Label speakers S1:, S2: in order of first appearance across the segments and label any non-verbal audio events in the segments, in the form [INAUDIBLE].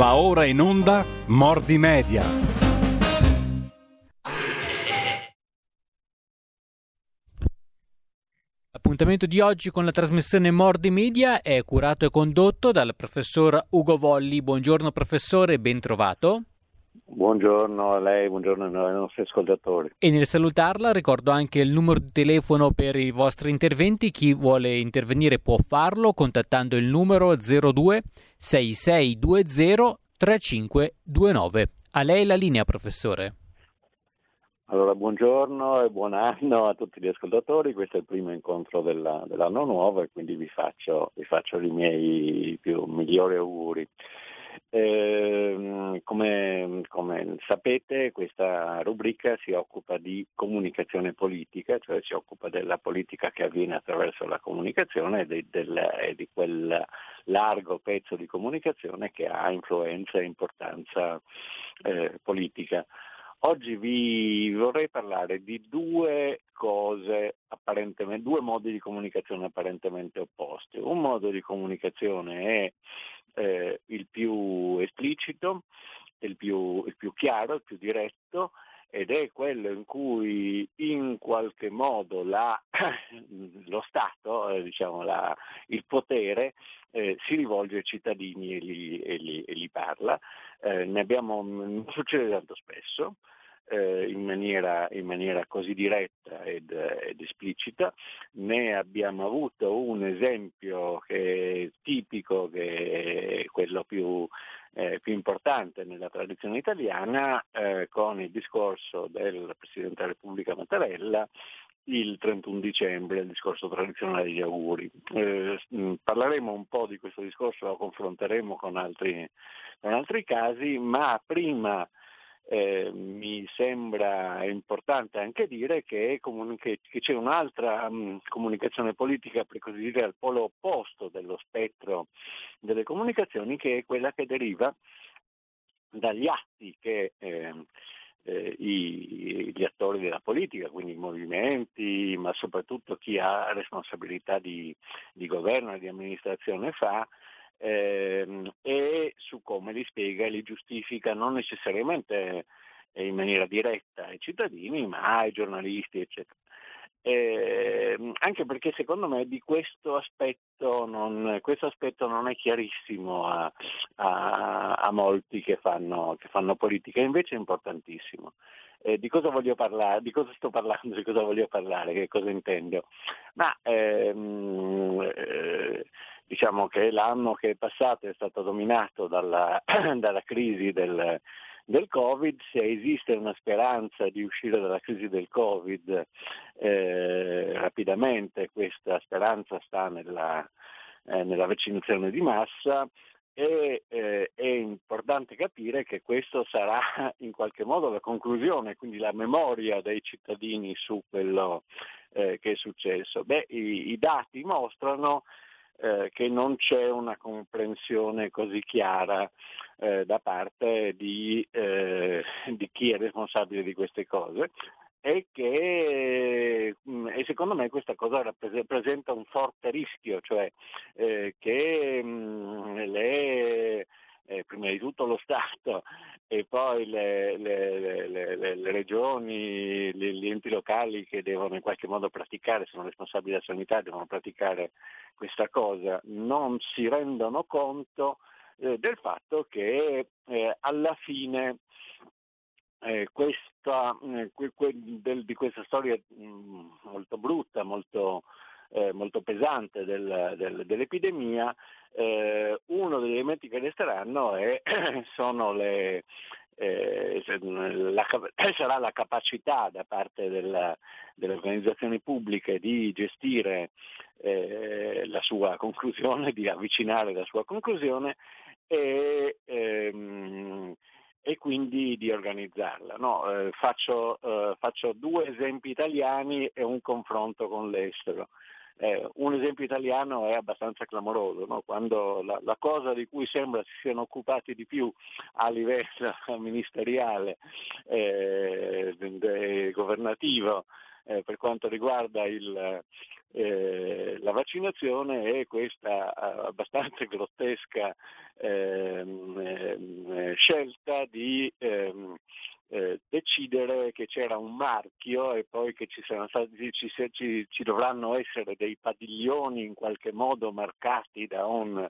S1: Va ora in onda Mordi Media.
S2: L'appuntamento di oggi con la trasmissione Mordi Media è curato e condotto dal professor Ugo Volli. Buongiorno professore, ben trovato.
S3: Buongiorno a lei, buongiorno ai nostri ascoltatori.
S2: E nel salutarla ricordo anche il numero di telefono per i vostri interventi. Chi vuole intervenire può farlo contattando il numero 02 6620 3529. A lei la linea, professore.
S3: Allora, buongiorno e buon anno a tutti gli ascoltatori. Questo è il primo incontro della, dell'anno nuovo e quindi vi faccio, vi faccio i miei più migliori auguri. Eh, come, come, sapete questa rubrica si occupa di comunicazione politica, cioè si occupa della politica che avviene attraverso la comunicazione e di, del, di quel largo pezzo di comunicazione che ha influenza e importanza eh, politica. Oggi vi vorrei parlare di due cose due modi di comunicazione apparentemente opposti. Un modo di comunicazione è eh, il più esplicito, il più, il più chiaro, il più diretto ed è quello in cui in qualche modo la, [CLEARS THROAT] lo Stato, eh, diciamo la, il potere, eh, si rivolge ai cittadini e li, e li, e li parla. Eh, ne abbiamo, non succede tanto spesso, eh, in, maniera, in, maniera, così diretta ed, ed, esplicita. Ne abbiamo avuto un esempio che è tipico, che è quello più, eh, più importante nella tradizione italiana, eh, con il discorso del Presidente della Repubblica Mattarella il 31 dicembre, il discorso tradizionale degli auguri. Eh, parleremo un po' di questo discorso, lo confronteremo con altri, con altri casi, ma prima eh, mi sembra importante anche dire che, comuniche, che c'è un'altra um, comunicazione politica, per così dire, al polo opposto dello spettro delle comunicazioni, che è quella che deriva dagli atti che eh, eh, i, gli attori della politica, quindi i movimenti, ma soprattutto chi ha responsabilità di, di governo e di amministrazione fa, ehm, e su come li spiega e li giustifica non necessariamente in maniera diretta ai cittadini, ma ai giornalisti, eccetera. Eh, anche perché secondo me di questo aspetto non, questo aspetto non è chiarissimo a, a, a molti che fanno, che fanno, politica, invece è importantissimo. Eh, di cosa voglio parlare? Di cosa sto parlando? Di cosa voglio parlare? Che cosa intendo? Ma ehm, eh, diciamo che l'anno che è passato è stato dominato dalla, [CLEARS THROAT] dalla crisi del, del Covid, se esiste una speranza di uscire dalla crisi del Covid eh, rapidamente, questa speranza sta nella, eh, nella vaccinazione di massa e eh, è importante capire che questo sarà [LAUGHS] in qualche modo la conclusione, quindi la memoria dei cittadini su quello eh, che è successo. Beh, i, i dati mostrano eh, che non c'è una comprensione così chiara eh, da parte di, eh, di, chi è responsabile di queste cose e che mm, e secondo me questa cosa rappresenta un forte rischio, cioè eh, che mh, mm, le eh, prima di tutto lo Stato e poi le, le, le, le regioni, gli enti locali che devono in qualche modo praticare, sono responsabili della sanità, devono praticare questa cosa, non si rendono conto eh, del fatto che eh, alla fine eh, questa, eh, que, que, del, di questa storia mh, mm, molto brutta, molto, eh, molto pesante del, del, dell'epidemia, eh, uno degli elementi che resteranno è, [CLEARS THROAT] sono le, eh, la, [CLEARS THROAT] sarà la capacità da parte della, delle organizzazioni pubbliche di gestire eh, la sua conclusione, di avvicinare la sua conclusione e, ehm, e quindi di organizzarla. No, eh, faccio, eh, faccio due esempi italiani e un confronto con l'estero. Eh, un esempio italiano è abbastanza clamoroso, no? quando la, la, cosa di cui sembra si siano occupati di più a livello [LAUGHS] ministeriale eh, governativo eh, per quanto riguarda il, eh, la vaccinazione è questa eh, abbastanza grottesca ehm, ehm, scelta di ehm, eh, decidere che c'era un marchio e poi che ci, stati, ci, ci, ci, dovranno essere dei padiglioni in qualche modo marcati da un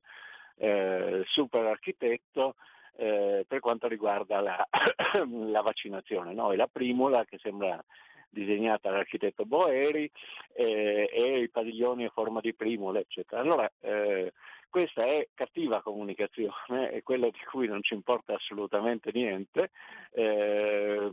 S3: eh, super architetto eh, per quanto riguarda la, [COUGHS] la vaccinazione. No? E la primula che sembra disegnata dall'architetto Boeri eh, e i padiglioni a forma di primule, eccetera. Allora, eh, questa è cattiva comunicazione, [LAUGHS] è quello di cui non ci importa assolutamente niente. Eh,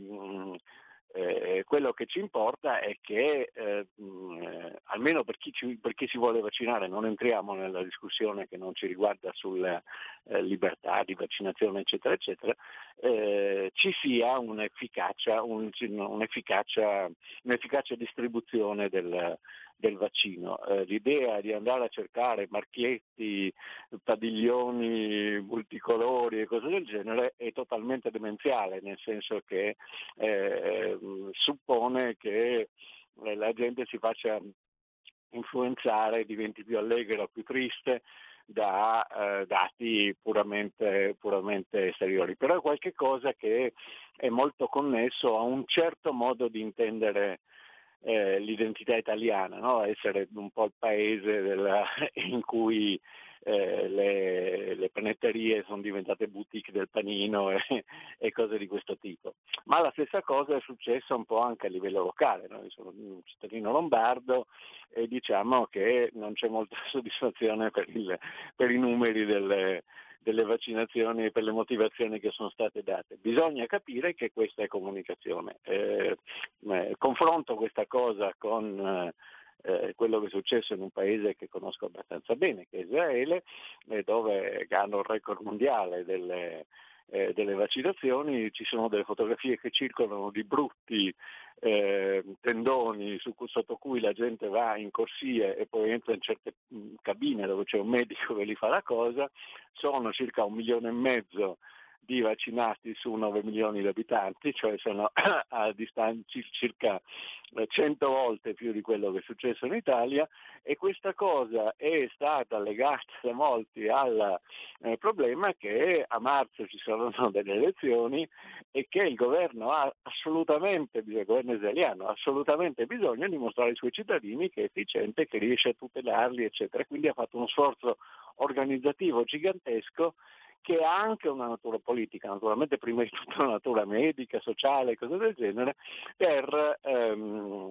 S3: eh, quello che ci importa è che eh, mh, almeno per chi, ci, per chi, si vuole vaccinare, non entriamo nella discussione che non ci riguarda sulla eh, libertà di vaccinazione eccetera eccetera, eh, ci sia un'efficacia, un, un'efficacia, un'efficacia distribuzione del, del vaccino. Eh, l'idea di andare a cercare marchietti, padiglioni multicolori e cose del genere è totalmente demenziale, nel senso che eh, suppone che eh, la gente si faccia influenzare, diventi più allegra più triste da eh, dati puramente, puramente, esteriori, però è qualcosa che è molto connesso a un certo modo di intendere eh, l'identità italiana, no? essere un po' il paese della, [LAUGHS] in cui eh, le, le, panetterie sono diventate boutique del panino e, [LAUGHS] e, cose di questo tipo. Ma la stessa cosa è successa un po' anche a livello locale. No? Io sono un cittadino lombardo e diciamo che non c'è molta [LAUGHS] soddisfazione per, il, per i numeri delle, delle vaccinazioni per le motivazioni che sono state date. Bisogna capire che questa è comunicazione. Eh, eh, confronto questa cosa con eh, quello che è successo in un paese che conosco abbastanza bene, che è Israele, eh, dove hanno il record mondiale delle, eh, delle vaccinazioni, ci sono delle fotografie che circolano di brutti eh, tendoni su, sotto cui la gente va in corsie e poi entra in certe mh, cabine dove c'è un medico [LAUGHS] che gli fa la cosa, sono circa un milione e mezzo di vaccinati su 9 milioni di abitanti, cioè sono [CLEARS THROAT] a distanza circa 100 eh, volte più di quello che è successo in Italia e questa cosa è stata legata da molti al eh, problema che a marzo ci saranno [LAUGHS] delle elezioni e che il governo ha assolutamente, il governo israeliano ha assolutamente bisogno di mostrare ai suoi cittadini che è efficiente, che riesce a tutelarli, eccetera. Quindi ha fatto uno sforzo organizzativo gigantesco che ha anche una natura politica, naturalmente prima di tutto una natura medica, sociale, cose del genere, per ehm,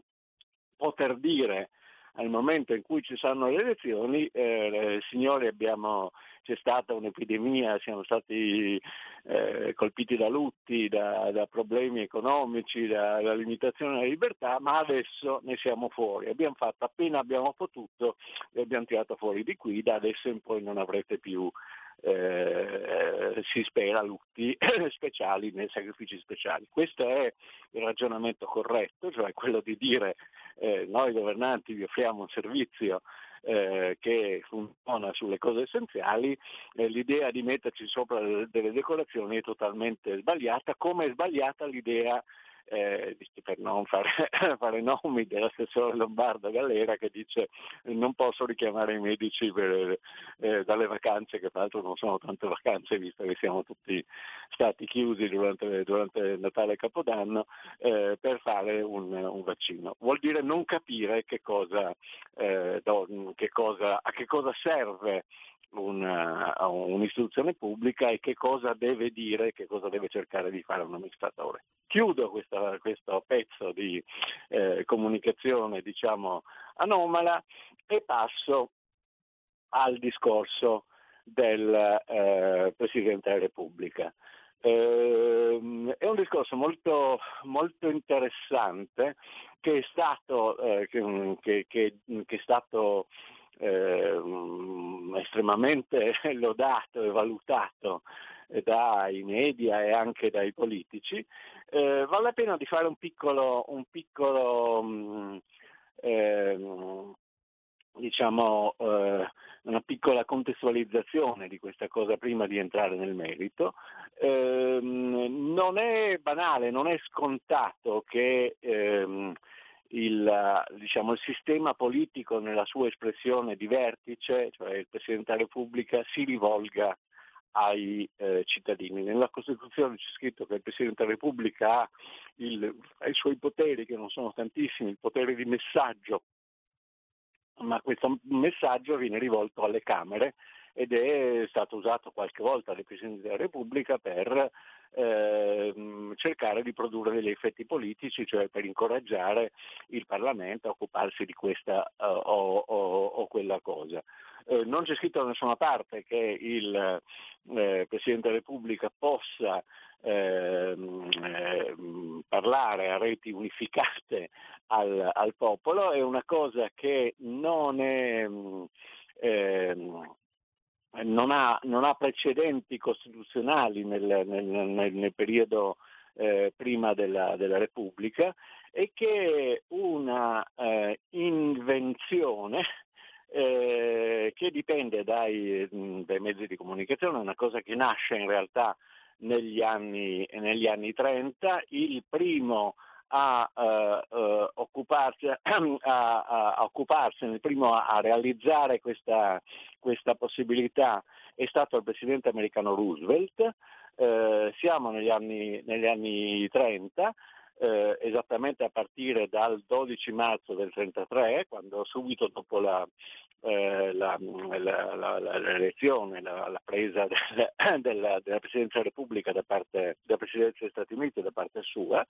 S3: poter dire al momento in cui ci saranno le elezioni, eh, signori abbiamo, c'è stata un'epidemia, siamo stati eh, colpiti da lutti, da, da problemi economici, da, da, limitazione della libertà, ma adesso ne siamo fuori. Abbiamo fatto appena abbiamo potuto e abbiamo tirato fuori di qui, da adesso in poi non avrete più eh, si spera lutti [COUGHS] speciali nei sacrifici speciali. Questo è il ragionamento corretto, cioè quello di dire eh, noi governanti vi offriamo un servizio eh, che funziona sulle cose essenziali, eh, l'idea di metterci sopra delle decorazioni è totalmente sbagliata, come è sbagliata l'idea eh, per non fare, [LAUGHS] fare, nomi dell'assessore Lombardo Gallera che dice non posso richiamare i medici per, eh, dalle vacanze, che tra l'altro non sono tante vacanze visto che siamo tutti stati chiusi durante, durante Natale e Capodanno, eh, per fare un, un, vaccino. Vuol dire non capire che cosa, eh, che cosa, a che cosa serve una, un'istituzione pubblica e che cosa deve dire, che cosa deve cercare di fare un amministratore. Chiudo questa, questo pezzo di eh, comunicazione diciamo, anomala e passo al discorso del eh, Presidente della Repubblica. Eh, è un discorso molto, molto interessante che è stato, eh, che, che, che, è stato eh, estremamente [LAUGHS] lodato e valutato dai media e anche dai politici, eh, vale la pena di fare un piccolo, un piccolo mh, eh, diciamo, eh, una piccola contestualizzazione di questa cosa prima di entrare nel merito. Eh, non è banale, non è scontato che ehm, il, diciamo, il, sistema politico nella sua espressione di vertice, cioè il Presidente della Repubblica, si rivolga ai eh, cittadini. Nella Costituzione c'è scritto che il Presidente della Repubblica ha, il, ha i suoi poteri, che non sono tantissimi, il potere di messaggio, ma questo messaggio viene rivolto alle Camere ed è stato usato qualche volta dai Presidenti della Repubblica per eh, cercare di produrre degli effetti politici, cioè per incoraggiare il Parlamento a occuparsi di questa uh, o, o, o, quella cosa. Eh, non c'è scritto da nessuna parte che il eh, Presidente della Repubblica possa ehm, ehm, parlare a reti unificate al, al, popolo, è una cosa che non è... Ehm, non ha, non ha precedenti costituzionali nel, nel, nel, nel periodo eh, prima della, della, Repubblica e che è una eh, invenzione eh, che dipende dai, dai, mezzi di comunicazione, una cosa che nasce in realtà negli anni, negli anni 30. Il primo a, uh, uh, occuparsi, [CLEARS THROAT] a, a, a occuparsene, il primo a, realizzare questa, questa, possibilità è stato il presidente americano Roosevelt. Uh, siamo negli anni, negli anli 30, eh, esattamente a partire dal 12 marzo del 33, quando subito dopo la, eh, la, la, l'elezione, la, presa del, [LAUGHS] della, della, Presidenza della Repubblica da parte della Presidenza degli Stati Uniti da parte sua,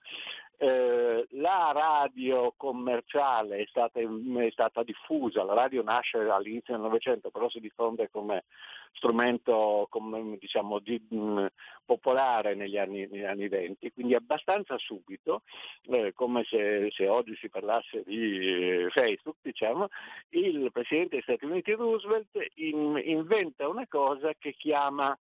S3: eh, la radio commerciale è stata, è stata, diffusa, la radio nasce all'inizio del Novecento, però si diffonde come strumento come, diciamo, di, mh, popolare negli anni, negli anni 20, quindi abbastanza subito, eh, come se, se, oggi si parlasse di eh, Facebook, diciamo, il Presidente degli Stati Uniti Roosevelt in, inventa una cosa che chiama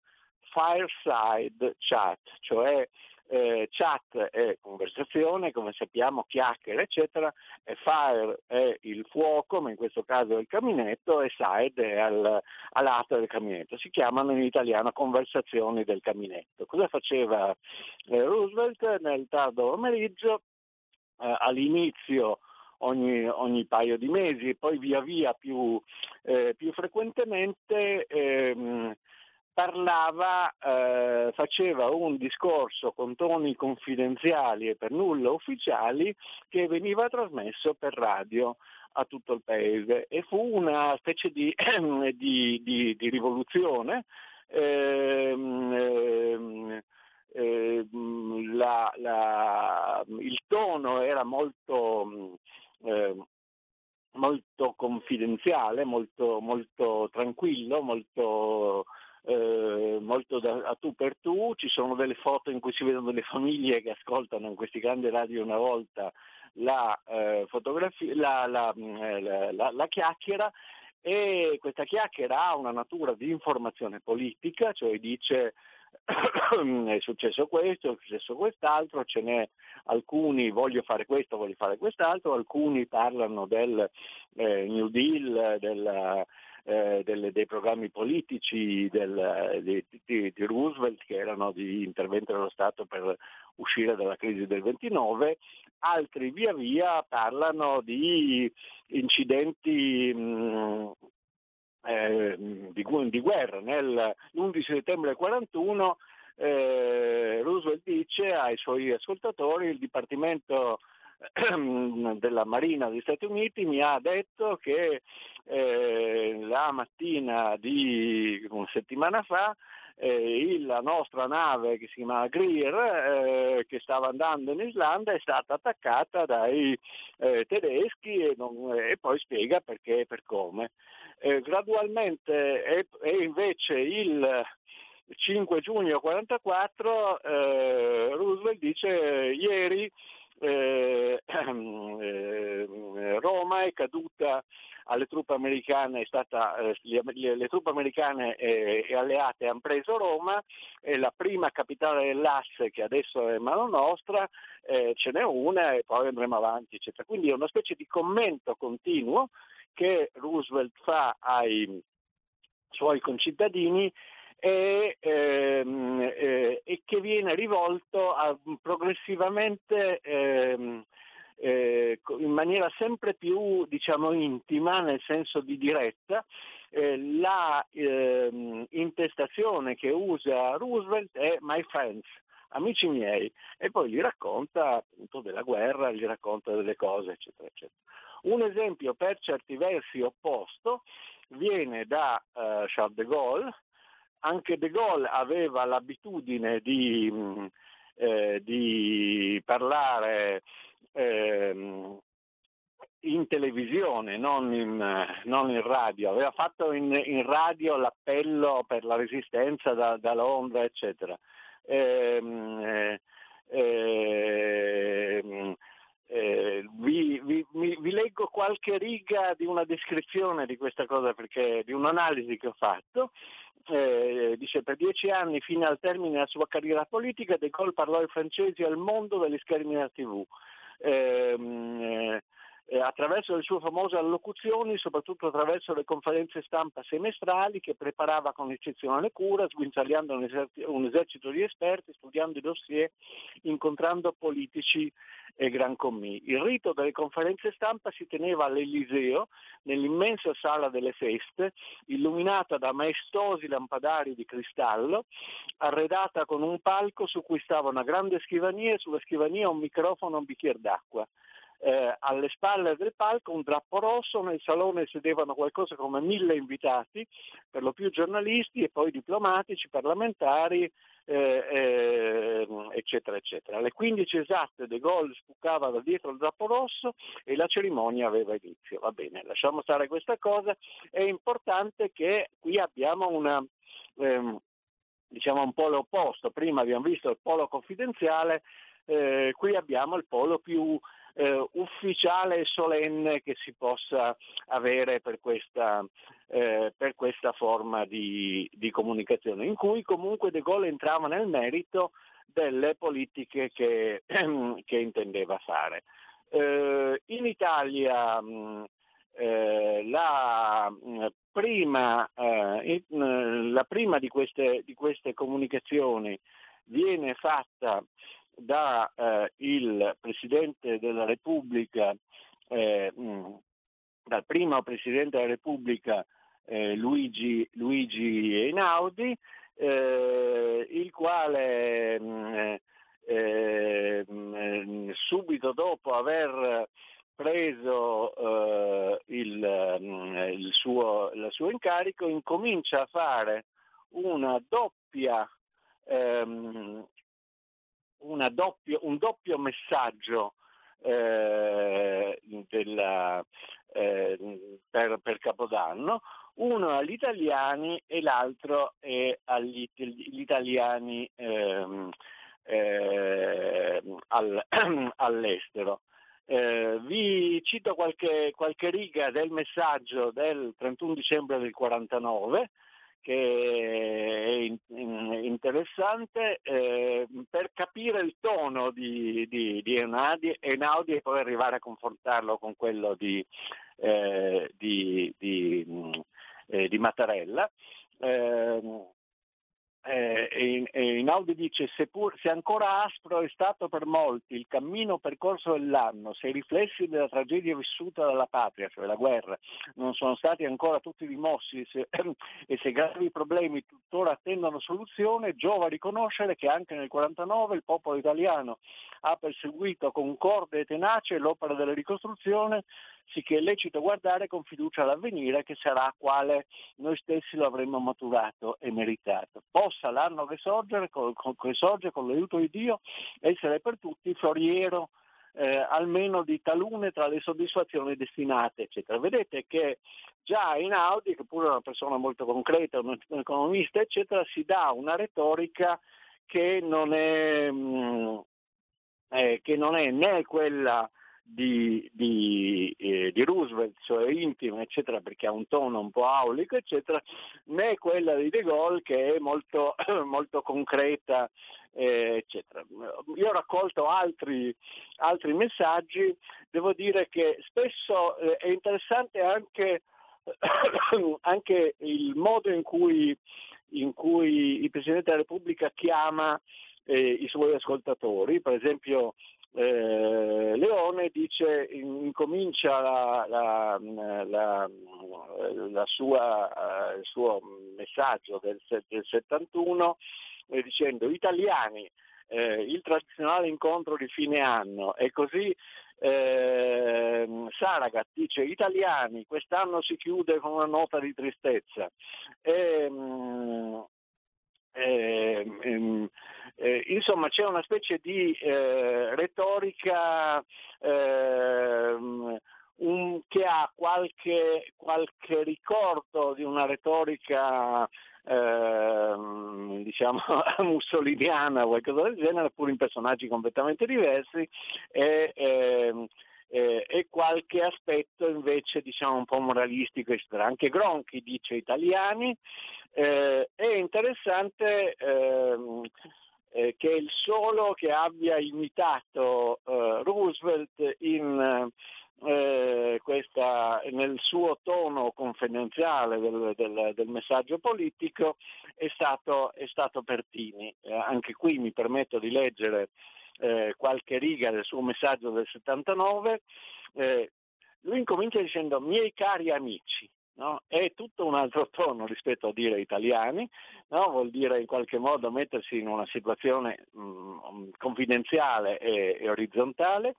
S3: fireside chat, cioè eh, chat è conversazione, come sappiamo chiacchiere eccetera, e fire è il fuoco, ma in questo caso è il caminetto, e side è al, all'atto del caminetto. Si chiamano in italiano conversazioni del caminetto. Cosa faceva eh, Roosevelt nel tardo pomeriggio? Eh, all'inizio Ogni, ogni, paio di mesi e poi via via più, eh, più frequentemente ehm, parlava, eh, faceva un discorso con toni confidenziali e per nulla ufficiali che veniva trasmesso per radio a tutto il paese e fu una specie di, [CLEARS THROAT] di, di, di rivoluzione. Ehm, ehm, ehm, la, la, il tono era molto, eh, molto confidenziale, molto, molto tranquillo, molto eh, molto da, a tu per tu, ci sono delle foto in cui si vedono delle famiglie che ascoltano in questi grandi radio una volta la, eh, la, la, mm, eh, la chiacchiera. E questa chiacchiera ha una natura di informazione politica, cioè dice [COUGHS] è successo questo, è successo quest'altro, ce n'è alcuni voglio fare questo, voglio fare quest'altro, alcuni parlano del eh, New Deal, del, eh, delle, dei programmi politici del, di, di, di, Roosevelt che erano di intervento dello Stato per uscire dalla crisi del 29, altri via via parlano di incidenti mh, eh, di, di, guerra. Nel, l'11 settembre del 1941 eh, Roosevelt dice ai suoi ascoltatori il Dipartimento della Marina degli Stati Uniti mi ha detto che eh, la mattina di una settimana fa eh, la nostra nave che si chiama Greer, eh, che stava andando in Islanda, è stata attaccata dai eh, tedeschi e, non, e, poi spiega perché e per come. Eh, gradualmente è, è, invece il 5 giugno 1944 eh, Roosevelt dice ieri eh, [CLEARS THROAT] eh, [CLEARS THROAT] Roma è caduta alle truppe americane, è stata, eh, le, le, truppe americane e, e, alleate hanno preso Roma, è la prima capitale dell'asse che adesso è mano nostra, eh, ce n'è una e poi andremo avanti, eccetera. Quindi è una specie di commento continuo che Roosevelt fa ai suoi concittadini e, ehm, eh, e che viene rivolto a, progressivamente ehm, eh, in maniera sempre più diciamo, intima, nel senso di diretta, eh, la ehm, intestazione che usa Roosevelt è My Friends, amici miei, e poi gli racconta appunto della guerra, gli racconta delle cose, eccetera, eccetera. Un esempio per certi versi opposto viene da uh, Charles de Gaulle, anche De Gaulle aveva l'abitudine di, mh, eh, di parlare eh, in televisione, non in, non in, radio. Aveva fatto in, in, radio l'appello per la resistenza da, da Londra, eccetera. Ehm, eh, eh, eh, vi, vi, vi, leggo qualche riga di una descrizione di questa cosa, perché di un'analisi che ho fatto. Eh, dice per dieci anni fino al termine della sua carriera politica De Gaulle parlò ai francesi al mondo degli schermi della tv. Eh, eh, attraverso le sue famose allocuzioni, soprattutto attraverso le conferenze stampa semestrali che preparava con eccezionale cura, sguinzagliando un, eser- un esercito di esperti, studiando i dossier, incontrando politici e gran commì. Il rito delle conferenze stampa si teneva all'Eliseo, nell'immensa sala delle feste, illuminata da maestosi lampadari di cristallo, arredata con un palco su cui stava una grande scrivania e sulla scrivania un microfono e un bicchiere d'acqua eh, alle spalle del palco un drappo rosso, nel salone sedevano qualcosa come mille invitati, per lo più giornalisti e poi diplomatici, parlamentari, eh, eh, eccetera, eccetera. Alle 15 esatte De Gaulle spuccava da dietro il drappo rosso e la cerimonia aveva inizio. Va bene, lasciamo stare questa cosa. È importante che qui abbiamo una... Ehm, diciamo un polo opposto, prima abbiamo visto il polo confidenziale, eh, qui abbiamo il polo più eh, ufficiale e solenne che si possa avere per questa, eh, per questa forma di, di, comunicazione, in cui comunque De Gaulle entrava nel merito delle politiche che, [CLEARS THROAT] che intendeva fare. Eh, in Italia mh, eh, la, prima, eh, la prima di queste, di queste comunicazioni viene fatta da eh, il Presidente della Repubblica, eh, dal primo Presidente della Repubblica eh, Luigi, Luigi Einaudi, eh, il quale mh, eh, mh, subito dopo aver preso uh, il, il, suo, suo, incarico incomincia a fare una doppia ehm, doppio, un doppio messaggio eh, della, eh, per, per, Capodanno, uno agli italiani e l'altro agli, italiani ehm, eh, al, [CLEARS THROAT] all'estero. Eh, vi cito qualche, qualche, riga del messaggio del 31 dicembre del 49 che è interessante eh, per capire il tono di, di, di Enaudi, Enaudi, e poi arrivare a confrontarlo con quello di, eh, di, eh, di Mattarella. Eh, eh, Einaudi dice seppur se ancora aspro è stato per molti il cammino percorso dell'anno, se i riflessi della tragedia vissuta dalla patria, cioè la guerra, non sono stati ancora tutti rimossi se, [CLEARS THROAT] e se gravi problemi tuttora attendono soluzione, giova riconoscere che anche nel 1949 il popolo italiano ha perseguito con corde e tenace l'opera della ricostruzione sicché è lecito guardare con fiducia all'avvenire che sarà quale noi stessi lo avremmo maturato e meritato. Possa l'anno che sorge, con, che sorge con l'aiuto di Dio, essere per tutti foriero eh, almeno di talune tra le soddisfazioni destinate, eccetera. Vedete che già in Audi, che pure è una persona molto concreta, un, economista, eccetera, si dà una retorica che non è, mh, mm, eh, che non è né quella di, di, eh, di, Roosevelt, cioè intima, eccetera, perché ha un tono un po' aulico, eccetera, né quella di De Gaulle che è molto, [COUGHS] molto concreta, eh, eccetera. Io ho raccolto altri, altri messaggi, devo dire che spesso eh, è interessante anche, [COUGHS] anche, il modo in cui, in cui il Presidente della Repubblica chiama eh, i suoi ascoltatori, per esempio eh, Leone dice, incomincia la, la, la, sua, eh, il suo messaggio del, del 71 eh, dicendo italiani, eh, il tradizionale incontro di fine anno e così eh, Saragat dice italiani, quest'anno si chiude con una nota di tristezza. E, mh, eh, ehm, eh, insomma c'è una specie di eh, retorica ehm, un, che ha qualche, qualche, ricordo di una retorica ehm, diciamo [LAUGHS] mussoliniana o qualcosa del genere, pur in personaggi completamente diversi. E, ehm, eh, e qualche aspetto invece diciamo un po' moralistico, eccetera. Anche Gronchi dice italiani, eh, è interessante ehm, eh, che il solo che abbia imitato eh, Roosevelt in, eh, questa, nel suo tono confidenziale del, del, del messaggio politico è stato, è stato Pertini. Eh, anche qui mi permetto di leggere eh, qualche riga del suo messaggio del 79. lui incomincia dicendo miei cari amici, No? È tutto un altro [LAUGHS] tono rispetto a dire italiani, no? vuol dire in qualche modo mettersi in una situazione mh, mm, confidenziale e, e orizzontale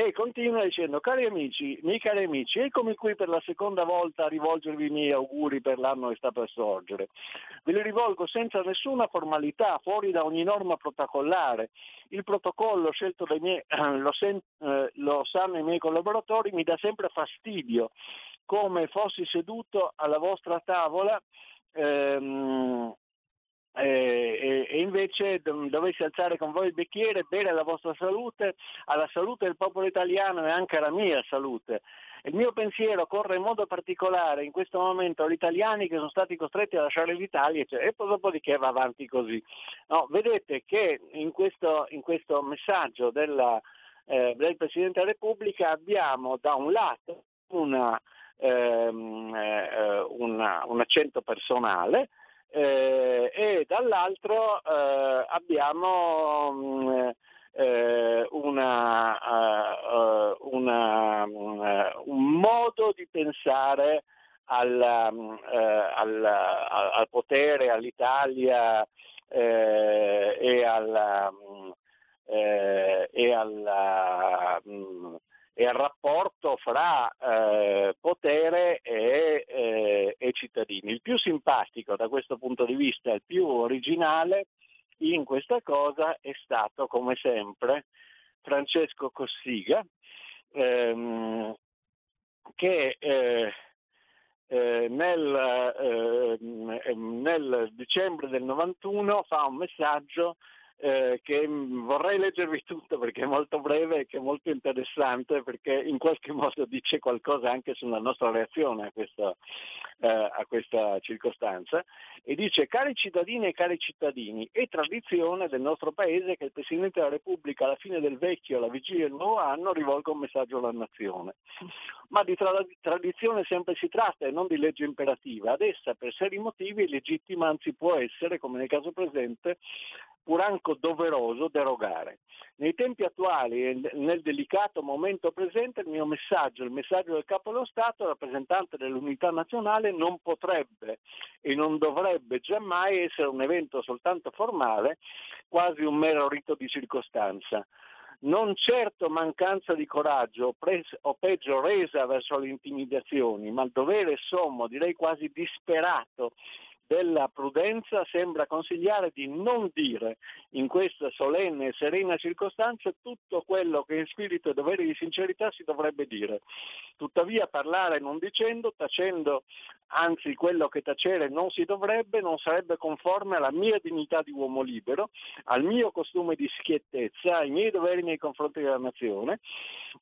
S3: e continua dicendo cari amici, miei cari amici, eccomi qui per la seconda volta a rivolgervi i miei auguri per l'anno che sta per sorgere. Ve li rivolgo senza nessuna formalità, fuori da ogni norma protocollare. Il protocollo scelto dai miei, [CLEARS THROAT] lo, sen, eh, lo sanno i miei collaboratori, mi dà sempre fastidio come fossi seduto alla vostra tavola ehm, eh, e invece dovessi alzare con voi il bicchiere, bere alla vostra salute, alla salute del popolo italiano e anche alla mia salute. Il mio pensiero corre in modo particolare in questo momento agli italiani che sono stati costretti a lasciare l'Italia cioè, e poi dopodiché va avanti così. No, vedete che in questo, in questo messaggio della, eh, del Presidente della Repubblica abbiamo da un lato una ehm, eh, una, un accento personale eh, e dall'altro eh, abbiamo mh, mm, eh, una, uh, una, uh, un modo di pensare al, uh, al, al potere, all'Italia e, al, e al, e al rapporto fra eh, potere e, eh, e, cittadini. Il più simpatico da questo punto di vista, il più originale in questa cosa è stato, come sempre, Francesco Cossiga, ehm, che eh, eh nel, ehm, nel, dicembre del 91 fa un messaggio eh, che vorrei leggervi tutto perché è molto breve e che è molto interessante perché in qualche [LAUGHS] modo dice qualcosa anche sulla nostra reazione a questa, eh, a questa circostanza. E dice cari cittadini e cari cittadini è tradizione del nostro paese che il Presidente della Repubblica alla fine del vecchio alla vigilia del nuovo anno rivolga un messaggio alla nazione. Ma di tra- tradizione sempre si tratta e non di legge imperativa. Ad essa per seri motivi è legittima anzi può essere come nel caso presente pur anche doveroso derogare. Nei tempi attuali e nel delicato momento presente il mio messaggio, il messaggio del Capo dello Stato, rappresentante dell'unità nazionale, non potrebbe e non dovrebbe giammai essere un evento soltanto formale, quasi un mero rito di circostanza. Non certo mancanza di coraggio o peggio resa verso le intimidazioni, ma il dovere sommo, direi quasi disperato, della prudenza sembra consigliare di non dire in questa solenne e serena circostanza tutto quello che in spirito e dovere di sincerità si dovrebbe dire. Tuttavia parlare non dicendo, tacendo anzi quello che tacere non si dovrebbe, non sarebbe conforme alla mia dignità di uomo libero, al mio costume di schiettezza, ai miei doveri nei confronti della nazione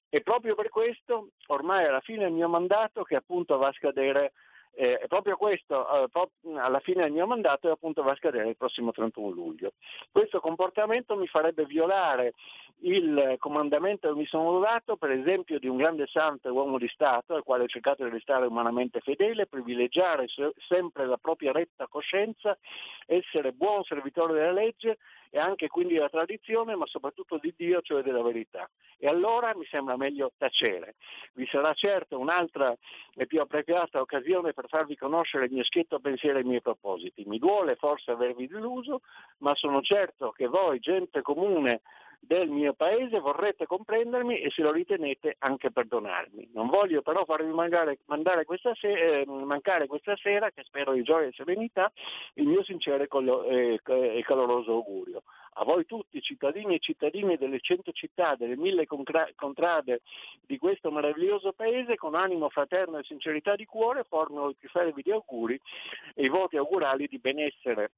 S3: e proprio per questo ormai alla fine del mio mandato che appunto va a scadere eh, proprio questo, eh, alla fine del mio mandato, appunto va a scadere il prossimo 31 luglio. Questo comportamento mi farebbe violare il comandamento che mi sono dato, per esempio, di un grande santo e uomo di Stato, al quale ho cercato di restare umanamente fedele, privilegiare se- sempre la propria retta coscienza, essere buon servitore della legge e anche quindi della tradizione, ma soprattutto di Dio, cioè della verità. E allora mi sembra meglio tacere. Vi sarà certo un'altra e più appropriata occasione per farvi conoscere il mio schietto pensiero e i miei propositi. Mi duole forse avervi deluso, ma sono certo che voi, gente comune, del mio paese vorrete comprendermi e se lo ritenete anche perdonarmi. Non voglio però farvi mancare, questa sera, eh, mancare questa sera, che spero di gioia e serenità, il mio sincero e, caloroso augurio. A voi tutti, cittadini e cittadine delle cento città, delle mille contrade di questo meraviglioso paese, con animo fraterno e sincerità di cuore, formulo i più fervidi auguri e i voti augurali di benessere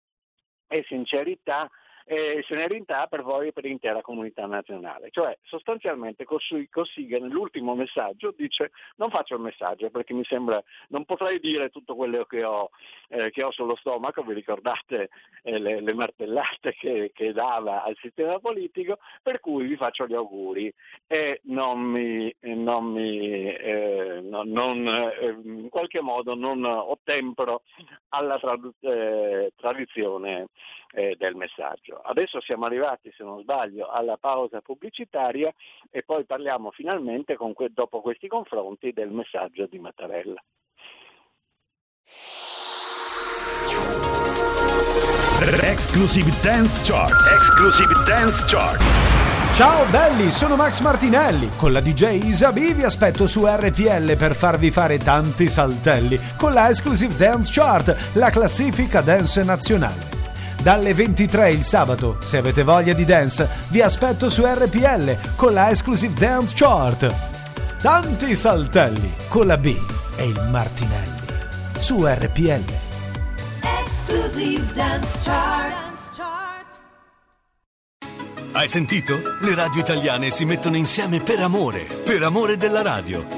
S3: e sincerità e serenità per voi e per l'intera comunità nazionale. Cioè sostanzialmente Cossiga nell'ultimo messaggio dice non faccio il messaggio perché mi sembra, non potrei dire tutto quello che ho, eh, che ho sullo stomaco, vi ricordate eh, le, le, martellate che, che, dava al sistema politico, per cui vi faccio gli auguri e non mi, non mi eh, non, non, eh, in qualche modo non ottempero alla trad- eh, tradizione eh, del messaggio. Adesso siamo arrivati, se non sbaglio, alla pausa pubblicitaria e poi parliamo finalmente, que- dopo questi confronti, del messaggio di Mattarella.
S4: Exclusive Dance Chart. Exclusive Dance Chart.
S5: Ciao belli, sono Max Martinelli. Con la DJ Isabi vi aspetto su RPL per farvi fare tanti saltelli con la Exclusive Dance Chart, la classifica dance nazionale. Dalle 23 il sabato, se avete voglia di dance, vi aspetto su RPL con la Exclusive Dance Chart. Tanti saltelli con la B e il Martinelli su RPL. Exclusive Dance Chart.
S4: Hai sentito? Le radio italiane si mettono insieme per amore, per amore della radio.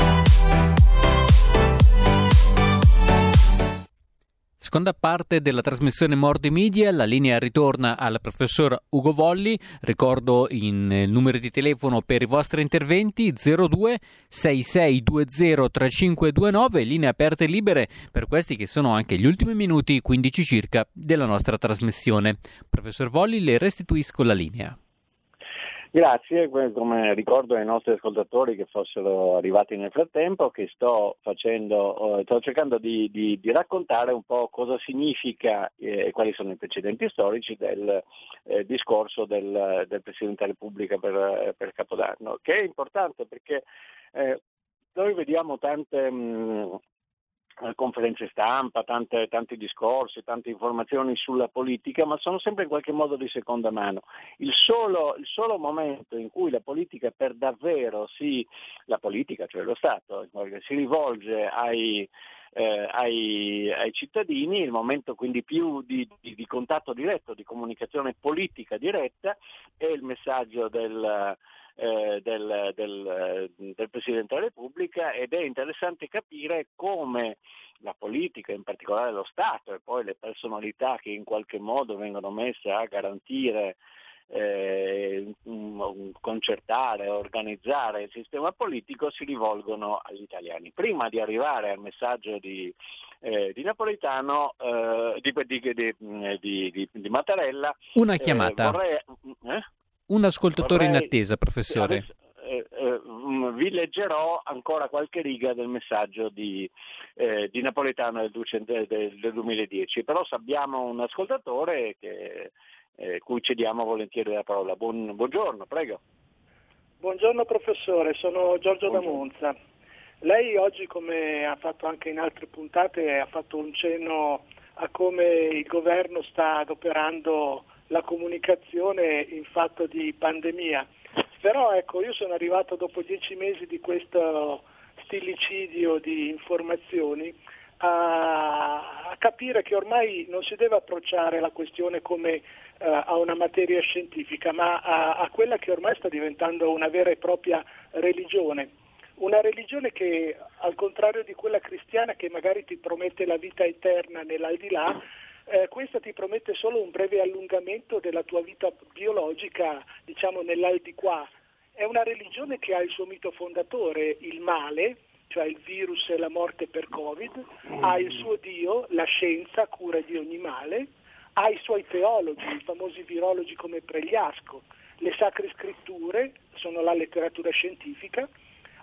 S2: Seconda parte della trasmissione Mordi Media, la linea ritorna al professor Ugo Volli, ricordo eh, numero di telefono per i vostri interventi 02 6620 3529, linee aperte e libere per questi che sono anche gli ultimi minuti, 15 circa, della nostra trasmissione. Professor Volli, le restituisco la linea.
S3: Grazie, come ricordo ai nostri ascoltatori che fossero arrivati nel frattempo, che sto, facendo, sto cercando di, di, di, raccontare un po' cosa significa eh, e quali sono i precedenti storici del eh, discorso del, del, Presidente della Repubblica per, per, Capodanno, che è importante perché eh, noi vediamo tante mh, eh, conferenze stampa, tante, tanti discorsi, tante informazioni sulla politica, ma sono sempre in qualche modo di seconda mano. Il solo, il solo momento in cui la politica per davvero si, la politica, cioè lo Stato, si rivolge ai, eh, ai, ai, cittadini, il momento quindi più di, di, di, contatto diretto, di comunicazione politica diretta, è il messaggio del, eh, del, del, del, Presidente della Repubblica ed è interessante capire come la politica, in particolare lo Stato e poi le personalità che in qualche modo vengono messe a garantire eh, concertare, organizzare il sistema politico si rivolgono agli italiani. Prima di arrivare al messaggio di, eh, di Napolitano, eh, di, di, di, Mattarella,
S2: una chiamata. Eh, vorrei, eh? Un ascoltatore Vorrei, in attesa, professore.
S3: Eh, eh, vi leggerò ancora qualche riga del messaggio di, eh, di Napoletano del, del, del, 2010, però abbiamo un ascoltatore che, eh, cui cediamo volentieri la parola. Buon, buongiorno, prego.
S6: Buongiorno professore, sono Giorgio buongiorno. da Monza. Lei oggi, come ha fatto anche in altre puntate, ha fatto un cenno a come il governo sta adoperando la comunicazione in fatto di pandemia. Però ecco, io sono arrivato dopo dieci mesi di questo stillicidio di informazioni a, a capire che ormai non si deve approcciare la questione come uh, a una materia scientifica, ma a, a quella che ormai sta diventando una vera e propria religione una religione che al contrario di quella cristiana che magari ti promette la vita eterna nell'aldilà, eh, questa ti promette solo un breve allungamento della tua vita biologica, diciamo nell'aldiquà. È una religione che ha il suo mito fondatore, il male, cioè il virus e la morte per Covid, ha il suo Dio, la scienza, cura di ogni male, ha i suoi teologi, i famosi virologi come Pregliasco, le sacre scritture, sono la letteratura scientifica,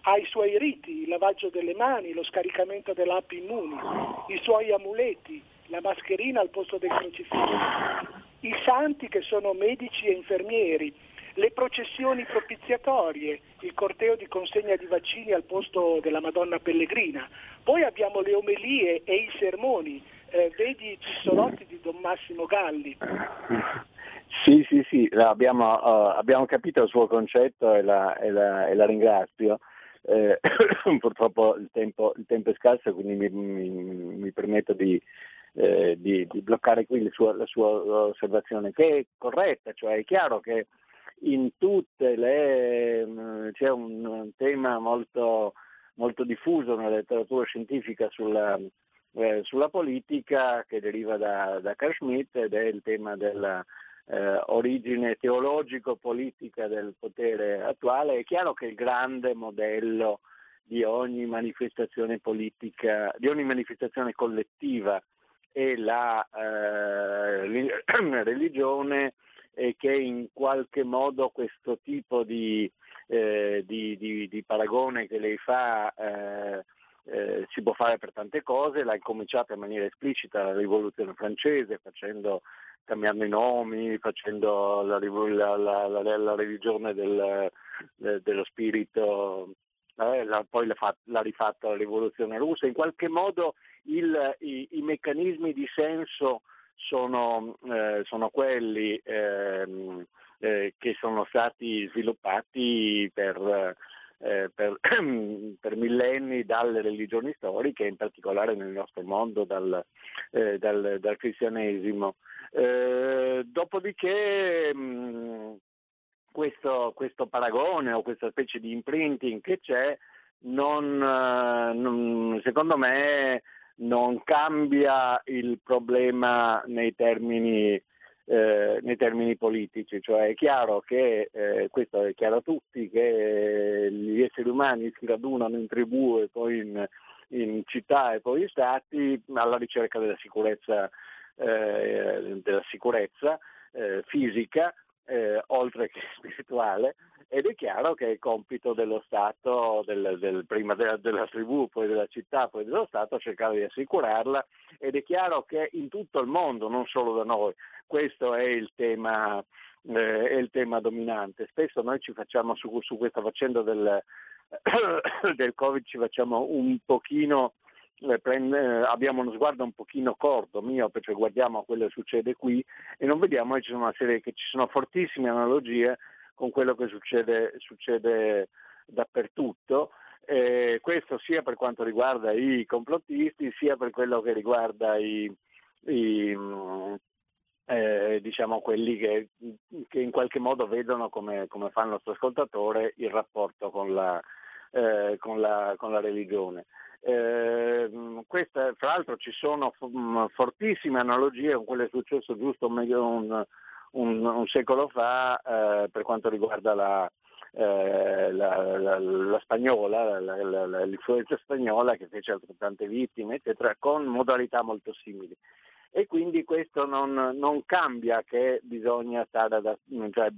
S6: ha i suoi riti, il lavaggio delle mani, lo scaricamento dell'app immuni, i suoi amuleti, la mascherina al posto del crocifisso, i santi che sono medici e infermieri, le processioni propiziatorie, il corteo di consegna di vaccini al posto della Madonna Pellegrina, poi abbiamo le omelie e i sermoni, eh, vedi i cissolotti di Don Massimo Galli.
S3: Sì, sì, sì, abbiamo, uh, abbiamo capito il suo concetto e la, e la, e la ringrazio. Eh, [COUGHS] purtroppo il tempo, il tempo, è scarso, quindi mi, mi, mi permetto di, eh, di, di, bloccare qui sua, la sua osservazione, che è corretta, cioè è chiaro che in tutte le... Mm, c'è un tema molto, molto diffuso nella letteratura scientifica sulla, eh, sulla politica che deriva da, da Carl Schmitt ed è il tema della eh, origine teologico-politica del potere attuale, è chiaro che il grande modello di ogni manifestazione politica, di ogni manifestazione collettiva è la eh, [CLEARS THROAT] religione e che in qualche modo questo tipo di, eh, di, di, di paragone che lei fa eh, eh, si può fare per tante cose, l'ha incominciata in maniera esplicita la rivoluzione francese, facendo, cambiando i nomi, facendo la, la, la, la religione del, de, dello spirito, eh, poi l'ha, rifatta la rivoluzione russa, in qualche modo il, i, i, meccanismi di senso sono, eh, sono quelli ehm, eh, che sono stati sviluppati per eh, per, [CLEARS THROAT] per, millenni dalle religioni storiche, in particolare nel nostro mondo dal, eh, dal, dal cristianesimo. Eh, dopodiché mh, questo, questo, paragone o questa specie di imprinting che c'è, non, eh, non, secondo me non cambia il problema nei termini eh, nei termini politici, cioè è chiaro che, eh, questo è chiaro a tutti, che gli esseri umani si radunano in tribù e poi in, in città e poi in stati alla ricerca della sicurezza, eh, della sicurezza eh, fisica, eh, oltre che [LAUGHS] spirituale, ed è chiaro che è compito dello Stato, del, del, prima della, della, tribù, poi della città, poi dello Stato, cercare di assicurarla ed è chiaro che in tutto il mondo, non solo da noi, questo è il tema, eh, è il tema dominante. Spesso noi ci facciamo su, su questa faccenda del, [COUGHS] del Covid, ci facciamo un pochino prende, abbiamo uno sguardo un pochino corto, mio, perché guardiamo quello che succede qui e non vediamo che ci sono, una serie, che ci sono fortissime analogie con quello che succede, succede dappertutto. Eh, questo sia per quanto riguarda i complottisti, sia per quello che riguarda i, i eh, diciamo quelli che, che, in qualche modo vedono come, come, fa il nostro ascoltatore il rapporto con la, eh, con la, con la religione. Eh, questa, tra l'altro ci sono fortissime analogie con quello che è successo giusto un, un, un, un secolo fa eh, per quanto riguarda la, eh, la, la, la, spagnola, l'influenza spagnola che fece altrettante vittime, eccetera, con modalità molto simili. E quindi questo non, non cambia che bisogna stare da, cioè,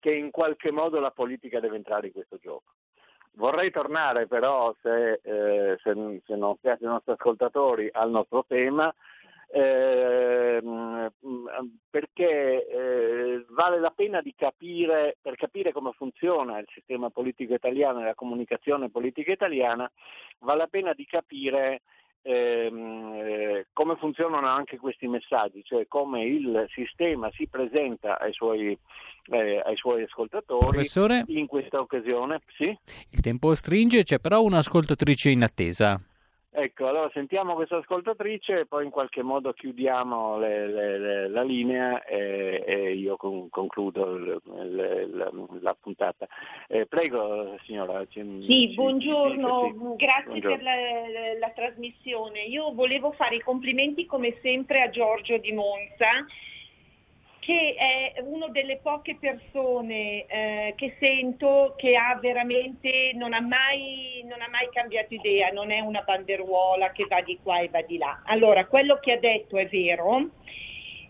S3: che in qualche modo la politica deve entrare in questo gioco. Vorrei tornare però, se, eh, se, se non piace ai nostri ascoltatori, al nostro tema, eh, perché eh, vale la pena di capire, per capire come funziona il sistema politico italiano e la comunicazione politica italiana, vale la pena di capire ehm, eh, come funzionano anche questi messaggi, cioè come il sistema si presenta ai suoi, eh, ai suoi ascoltatori
S2: Professore,
S3: in questa occasione. Sì?
S2: Il tempo stringe, c'è però un'ascoltatrice in attesa.
S3: Ecco, allora sentiamo questa ascoltatrice e poi in qualche modo chiudiamo le, le, le, la linea e, e io con, concludo la, la, puntata. Eh, prego signora.
S7: Ci, sì, ci, buongiorno, ci, grazie buongiorno. per la, la trasmissione. Io volevo fare i complimenti come sempre a Giorgio di Monza che è una delle poche persone eh, che sento che ha veramente, non ha, mai, non ha mai cambiato idea, non è una banderuola che va di qua e va di là. Allora, quello che ha detto è vero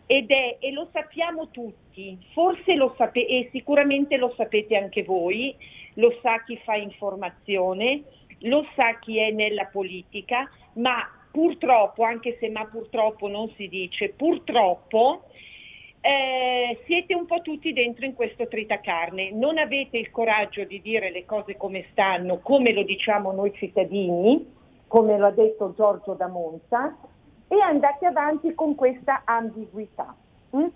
S7: ed è, e lo sappiamo tutti, forse lo sapete, e sicuramente lo sapete anche voi, lo sa chi fa informazione, lo sa chi è nella politica, ma purtroppo, anche se ma purtroppo non si dice, purtroppo eh, siete un po' tutti dentro in questo tritacarne, non avete il coraggio di dire le cose come stanno, come lo diciamo noi cittadini, come lo ha detto Giorgio da Monza, e andate avanti con questa ambiguità. Mm?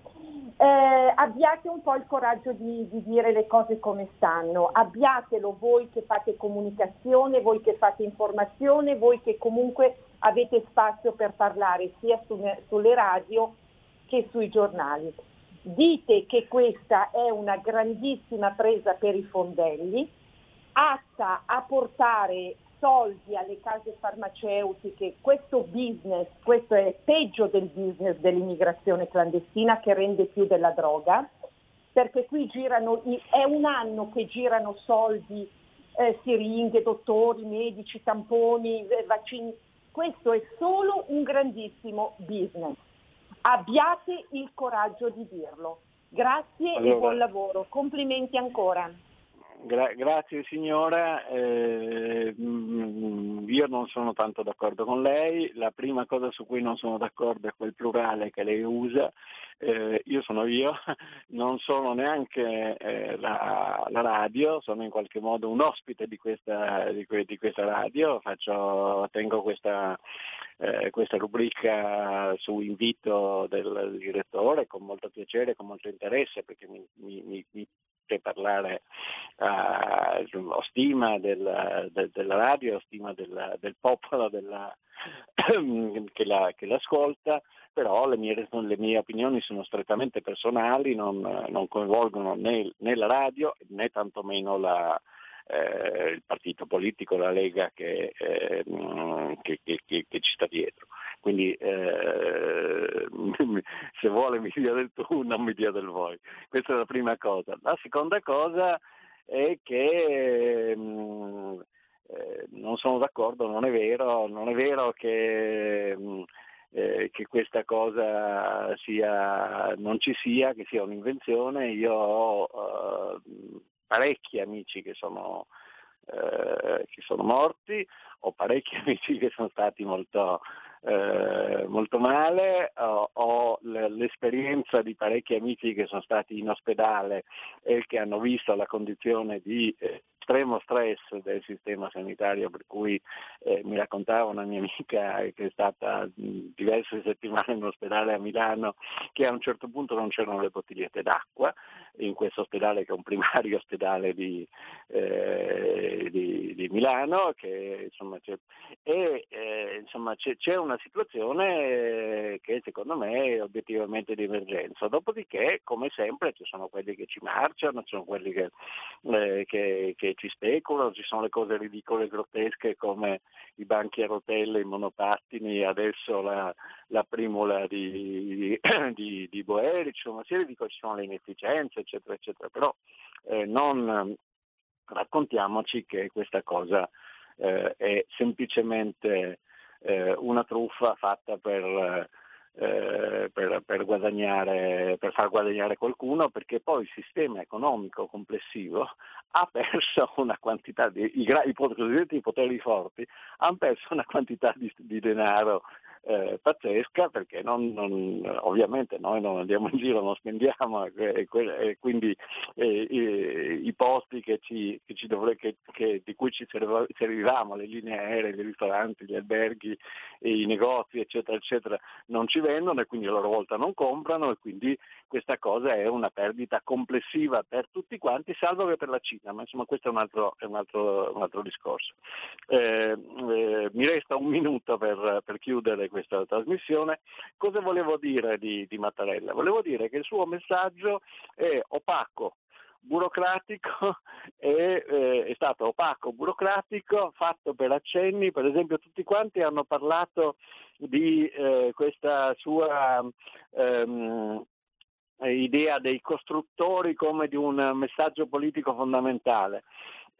S7: Eh, abbiate un po' il coraggio di, di, dire le cose come stanno, abbiatelo voi che fate comunicazione, voi che fate informazione, voi che comunque avete spazio per parlare sia su, sulle radio che sui giornali. Dite che questa è una grandissima presa per i fondelli, atta a portare soldi alle case farmaceutiche, questo business, questo è peggio del business dell'immigrazione clandestina che rende più della droga, perché qui girano, è un anno che girano soldi, eh, siringhe, dottori, medici, tamponi, eh, vaccini, questo è solo un grandissimo business. Abbiate il coraggio di dirlo. Grazie allora, e buon lavoro. Complimenti ancora.
S3: Gra- grazie signora, eh, io non sono tanto d'accordo con lei, la prima cosa su cui non sono d'accordo è quel plurale che lei usa, eh, io sono io, [LAUGHS] non sono neanche eh, la, la, radio, sono in qualche modo un ospite di questa, di que- di questa radio, faccio, tengo questa, eh, questa rubrica su invito del direttore con molto piacere, con molto interesse perché mi, mi, mi parlare, uh, ho stima del, del, della radio, ho stima del, del popolo della, [CLEARS THROAT] che, la, che, l'ascolta, però le mie, le mie, opinioni sono strettamente personali, non, non coinvolgono né, né, la radio né tantomeno la, eh, il partito politico, la Lega che, eh, che, che ci sta dietro. Quindi eh, [LAUGHS] se vuole mi dia del tu, non mi dia del voi. Questa è la prima cosa. La seconda cosa è che mh, mm, eh, non sono d'accordo, non è vero, non è vero che, mh, mm, eh, che questa cosa sia, non ci sia, che sia un'invenzione. Io ho uh, parecchi amici che sono, eh, che sono morti, ho parecchi [LAUGHS] amici che sono stati molto eh, molto male, ho, ho, l'esperienza di parecchi amici che sono stati in ospedale e che hanno visto la condizione di eh, estremo stress del sistema sanitario, per cui eh, mi raccontava una mia amica che è stata diverse settimane in ospedale a Milano che a un certo punto non c'erano le bottigliette d'acqua in questo ospedale che è un primario ospedale di, eh, di, di Milano che, insomma, c'è, e eh, insomma, c'è, c'è, una situazione che secondo me è obiettivamente di emergenza. Dopodiché, come sempre, ci sono quelli che ci marciano, ci sono quelli che, eh, che, ci speculano, ci sono le cose ridicole e grottesche come i banchi a rotelle, i monopattini, adesso la, la primula di, di, di Boeri, ci sono una serie di cose, ci sono le inefficienze, eccetera, eccetera, però eh, non raccontiamoci che questa cosa eh, è semplicemente eh, una truffa fatta per eh, per, per, per far guadagnare qualcuno, perché poi il sistema economico complessivo [LAUGHS] ha perso una quantità di, i, i cosiddetti poteri forti, hanno perso una quantità di, di denaro eh, pazzesca perché non, non, ovviamente noi non andiamo in giro, non spendiamo [LAUGHS] e, e quindi eh, i, i, posti che ci, che ci dovre, che, di cui ci servivamo, le linee aeree, i ristoranti, gli alberghi, i negozi eccetera eccetera non ci vendono e quindi a loro volta non comprano e quindi questa cosa è una perdita complessiva per tutti quanti salvo che per la Cina, ma insomma questo è un altro, è un altro, un altro discorso. Eh, eh, mi resta un minuto per, per chiudere questa trasmissione. Cosa volevo dire di, di Mattarella? Volevo dire che il suo messaggio è opaco, burocratico [LAUGHS] e, eh, è stato opaco, burocratico, fatto per accenni, per esempio tutti quanti hanno parlato di eh, questa sua ehm, idea dei costruttori come di un messaggio politico fondamentale.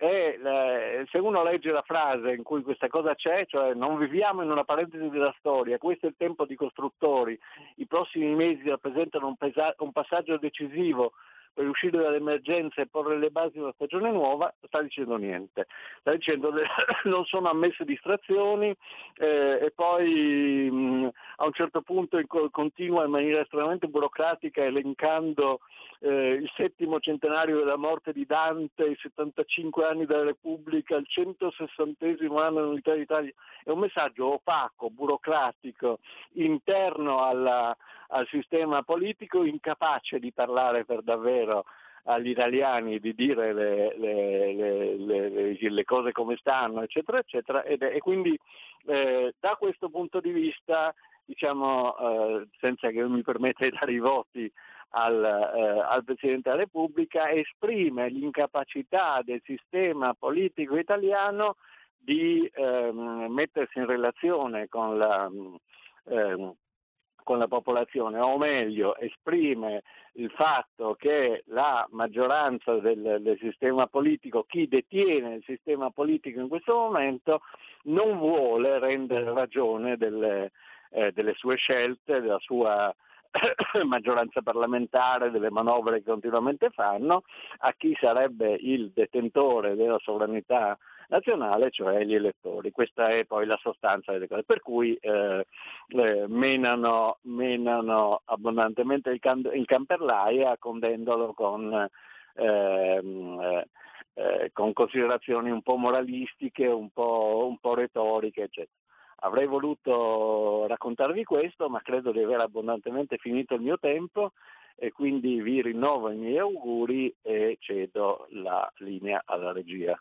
S3: E eh, se uno legge la frase in cui questa cosa c'è, cioè non viviamo in una parentesi della storia, questo è il tempo di costruttori, i prossimi mesi rappresentano un, pesa- un passaggio decisivo per uscire dall'emergenza e porre le basi di una stagione nuova, sta dicendo niente. Sta dicendo che [COUGHS] non sono ammesse distrazioni eh, e poi mh, a un certo punto continua in maniera estremamente burocratica elencando eh, il settimo centenario della morte di Dante, i 75 anni della Repubblica, il 160 anno dell'Unità d'Italia. È un messaggio opaco, burocratico, interno alla, al sistema politico, incapace di parlare per davvero agli italiani di dire le, le, le, le cose come stanno, eccetera, eccetera, ed e quindi eh, da questo punto di vista, diciamo, eh, senza che mi permetta di dare i voti al, eh, al, Presidente della Repubblica, esprime l'incapacità del sistema politico italiano di ehm, mettersi in relazione con la, ehm, con la popolazione, o meglio esprime il fatto che la maggioranza del, del, sistema politico, chi detiene il sistema politico in questo momento, non vuole rendere ragione delle, eh, delle sue scelte, della sua [COUGHS] maggioranza parlamentare, delle manovre che continuamente fanno, a chi sarebbe il detentore della sovranità nazionale, cioè gli elettori. Questa è poi la sostanza delle cose, per cui eh, eh, menano, menano, abbondantemente il, can- il camperlaia condendolo con, ehm, eh, eh, con, considerazioni un po' moralistiche, un po', un po' retoriche, eccetera. Avrei voluto raccontarvi questo, ma credo di aver abbondantemente finito il mio tempo e quindi vi rinnovo i miei auguri e cedo la linea alla regia.